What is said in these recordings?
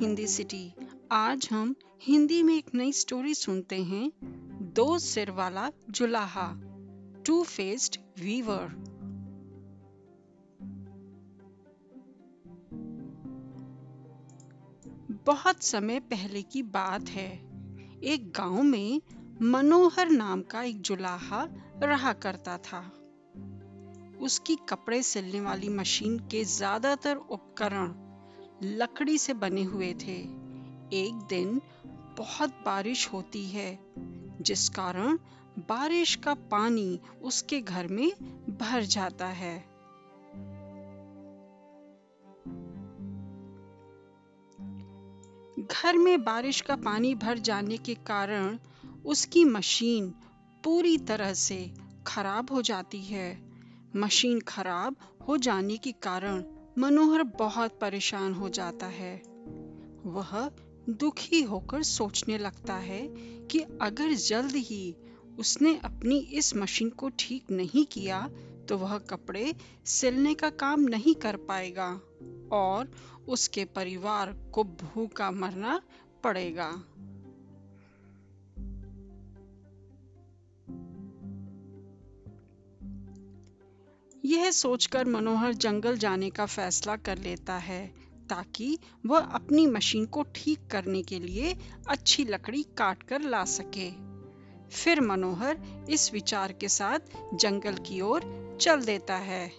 Hindi city. आज हम हिंदी में एक नई स्टोरी सुनते हैं, दो सिर वाला जुलाहा टू फेस्ड वीवर बहुत समय पहले की बात है। एक गाँव में मनोहर नाम का एक जुलाहा रहा करता था। उसकी कपड़े सिलने वाली मशीन के ज़्यादातर उपकरण लकड़ी से बने हुए थे। एक दिन बहुत बारिश होती है, जिस कारण बारिश का पानी उसके घर में भर जाता है। घर में बारिश का पानी भर जाने के कारण उसकी मशीन पूरी तरह से खराब हो जाती है। मशीन खराब हो जाने के कारण मनोहर बहुत परेशान हो जाता है। वह दुखी होकर सोचने लगता है कि अगर जल्द ही उसने अपनी इस मशीन को ठीक नहीं किया तो वह कपड़े सिलने का काम नहीं कर पाएगा और उसके परिवार को भूखा मरना पड़ेगा। यह सोचकर मनोहर जंगल जाने का फैसला कर लेता है, ताकि वह अपनी मशीन को ठीक करने के लिए अच्छी लकड़ी काट कर ला सके। फिर मनोहर इस विचार के साथ जंगल की ओर चल देता है।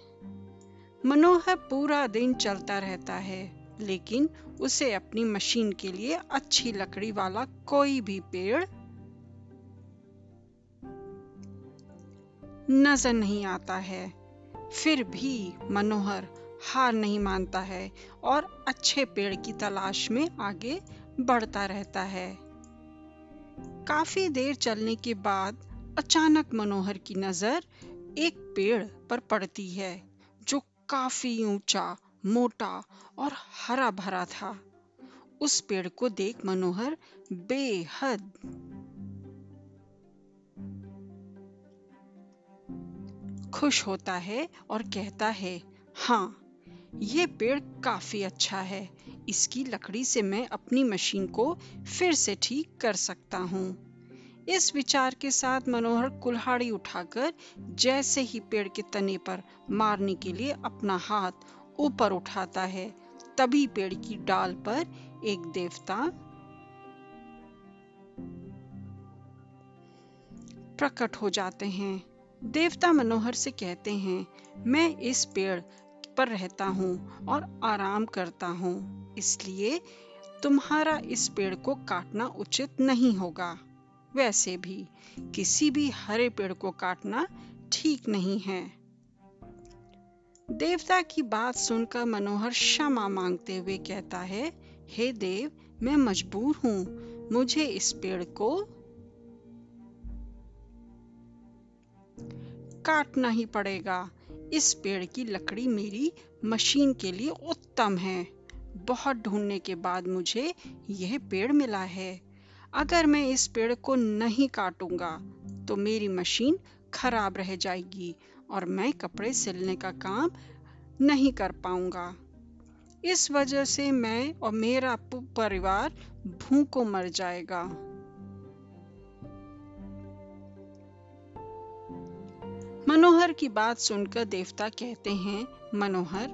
मनोहर पूरा दिन चलता रहता है, लेकिन उसे अपनी मशीन के लिए अच्छी लकड़ी वाला कोई भी पेड़ नज़र नहीं आता है। फिर भी मनोहर हार नहीं मानता है और अच्छे पेड़ की तलाश में आगे बढ़ता रहता है। काफ़ी देर चलने के बाद अचानक मनोहर की नज़र एक पेड़ पर पड़ती है, जो काफ़ी ऊँचा, मोटा और हरा भरा था। उस पेड़ को देख मनोहर बेहद खुश होता है और कहता है हाँ ये पेड़ काफ़ी अच्छा है। इसकी लकड़ी से मैं अपनी मशीन को फिर से ठीक कर सकता हूँ। इस विचार के साथ मनोहर कुल्हाड़ी उठाकर जैसे ही पेड़ के तने पर मारने के लिए अपना हाथ ऊपर उठाता है, तभी पेड़ की डाल पर एक देवता प्रकट हो जाते हैं। देवता मनोहर से कहते हैं, मैं इस पेड़ पर रहता हूँ और आराम करता हूँ, इसलिए तुम्हारा इस पेड़ को काटना उचित नहीं होगा। वैसे भी किसी भी हरे पेड़ को काटना ठीक नहीं है। देवता की बात सुनकर मनोहर क्षमा मांगते हुए कहता है, हे देव, मैं मजबूर हूँ। मुझे इस पेड़ को काटना ही पड़ेगा। इस पेड़ की लकड़ी मेरी मशीन के लिए उत्तम है। बहुत ढूँढने के बाद मुझे यह पेड़ मिला है। अगर मैं इस पेड़ को नहीं काटूँगा तो मेरी मशीन खराब रह जाएगी और मैं कपड़े सिलने का काम नहीं कर पाऊँगा। इस वजह से मैं और मेरा परिवार भूखों मर जाएगा। मनोहर की बात सुनकर देवता कहते हैं, मनोहर,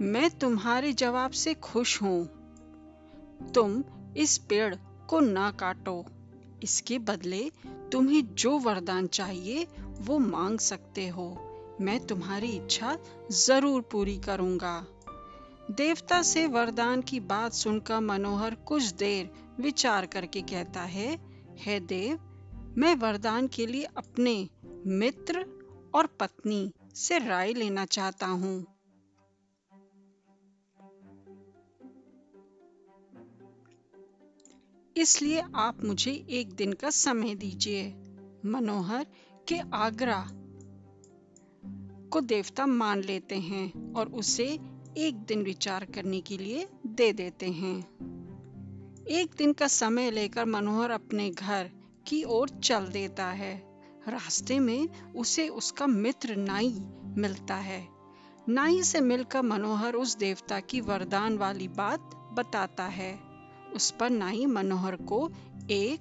मैं तुम्हारे जवाब से खुश हूँ। तुम इस पेड़ को ना काटो। इसके बदले तुम्हें जो वरदान चाहिए, वो मांग सकते हो। मैं तुम्हारी इच्छा ज़रूर पूरी करूँगा। देवता से वरदान की बात सुनकर मनोहर कुछ देर विचार करके कहता है, हे देव, मैं वरदान के लिए अपने मित्र और पत्नी से राय लेना चाहता हूँ। इसलिए आप मुझे एक दिन का समय दीजिए, मनोहर के आगरा को देवता मान लेते हैं और उसे एक दिन विचार करने के लिए दे देते हैं। एक दिन का समय लेकर मनोहर अपने घर की ओर चल देता है। रास्ते में उसे उसका मित्र नाई मिलता है। नाई से मिलकर मनोहर उस देवता की वरदान वाली बात बताता है। उस पर नाई मनोहर को एक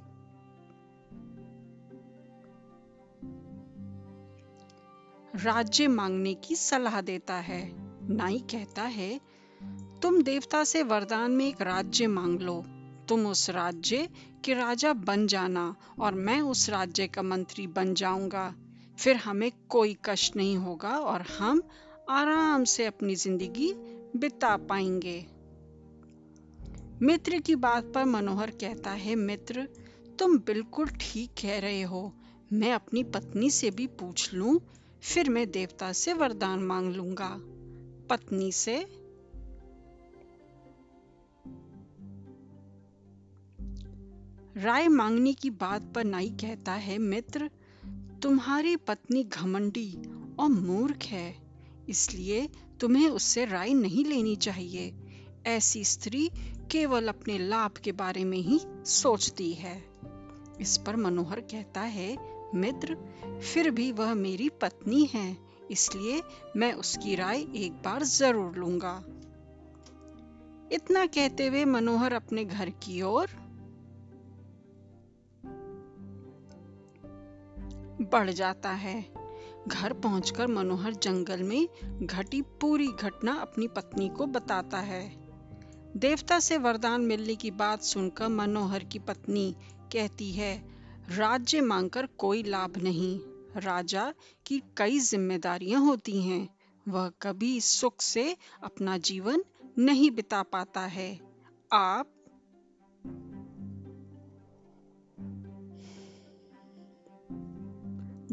राज्य मांगने की सलाह देता है। नाई कहता है, तुम देवता से वरदान में एक राज्य मांग लो। तुम उस राज्य के राजा बन जाना और मैं उस राज्य का मंत्री बन जाऊँगा। फिर हमें कोई कष्ट नहीं होगा और हम आराम से अपनी ज़िंदगी बिता पाएँगे। मित्र की बात पर मनोहर कहता है, मित्र, तुम बिल्कुल ठीक कह रहे हो। मैं अपनी पत्नी से भी पूछ लूँ, फिर मैं देवता से वरदान मांग लूँगा। पत्नी से राय मांगने की बात पर नाई कहता है, मित्र, तुम्हारी पत्नी घमंडी और मूर्ख है, इसलिए तुम्हें उससे राय नहीं लेनी चाहिए। ऐसी स्त्री केवल अपने लाभ के बारे में ही सोचती है। इस पर मनोहर कहता है, मित्र, फिर भी वह मेरी पत्नी है, इसलिए मैं उसकी राय एक बार ज़रूर लूँगा। इतना कहते हुए मनोहर अपने घर की ओर बढ़ जाता है। घर पहुंचकर मनोहर जंगल में घटी पूरी घटना अपनी पत्नी को बताता है। देवता से वरदान मिलने की बात सुनकर मनोहर की पत्नी कहती है, राज्य मांगकर कोई लाभ नहीं। राजा की कई जिम्मेदारियाँ होती हैं। वह कभी सुख से अपना जीवन नहीं बिता पाता है। आप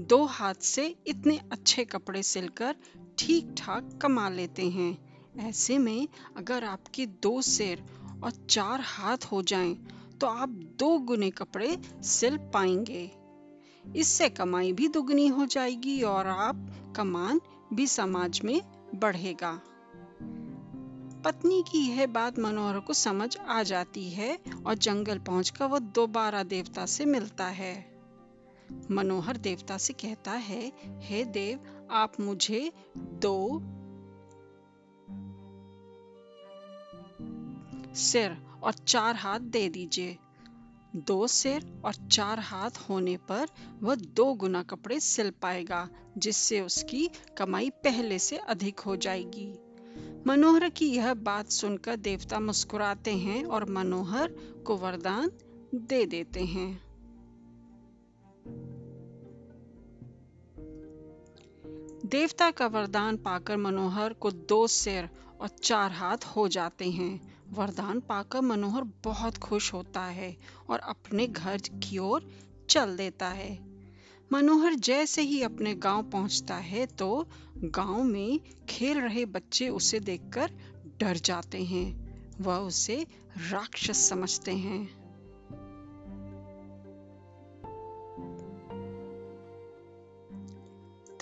दो हाथ से इतने अच्छे कपड़े सिलकर ठीक ठाक कमा लेते हैं। ऐसे में अगर आपके दो सिर और चार हाथ हो जाएँ तो आप दो गुने कपड़े सिल पाएँगे। इससे कमाई भी दुगनी हो जाएगी और आप कमान भी समाज में बढ़ेगा। पत्नी की यह बात मनोहर को समझ आ जाती है और जंगल पहुंचकर वह दोबारा देवता से मिलता है। मनोहर देवता से कहता है, हे देव, आप मुझे दो सिर और चार हाथ दे दीजिए। दो सिर और चार हाथ होने पर वह दो गुना कपड़े सिल पाएगा, जिससे उसकी कमाई पहले से अधिक हो जाएगी। मनोहर की यह बात सुनकर देवता मुस्कुराते हैं और मनोहर को वरदान दे देते हैं। देवता का वरदान पाकर मनोहर को दो सिर और चार हाथ हो जाते हैं। वरदान पाकर मनोहर बहुत खुश होता है और अपने घर की ओर चल देता है। मनोहर जैसे ही अपने गाँव पहुँचता है तो गाँव में खेल रहे बच्चे उसे देखकर डर जाते हैं। वह उसे राक्षस समझते हैं।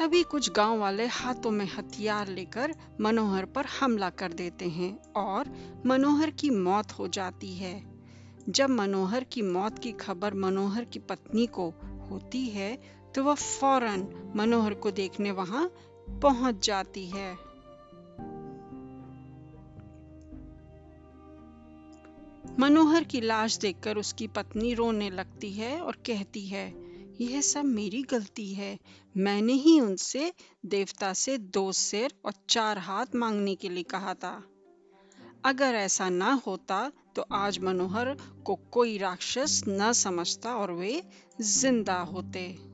तभी कुछ गाँव वाले हाथों में हथियार लेकर मनोहर पर हमला कर देते हैं और मनोहर की मौत हो जाती है। जब मनोहर की मौत की खबर मनोहर की पत्नी को होती है तो वह फ़ौरन मनोहर को देखने वहाँ पहुँच जाती है। मनोहर की लाश देखकर उसकी पत्नी रोने लगती है और कहती है यह सब मेरी गलती है। मैंने ही उनसे देवता से दो सिर और चार हाथ मांगने के लिए कहा था। अगर ऐसा ना होता तो आज मनोहर को कोई राक्षस न समझता और वे ज़िंदा होते।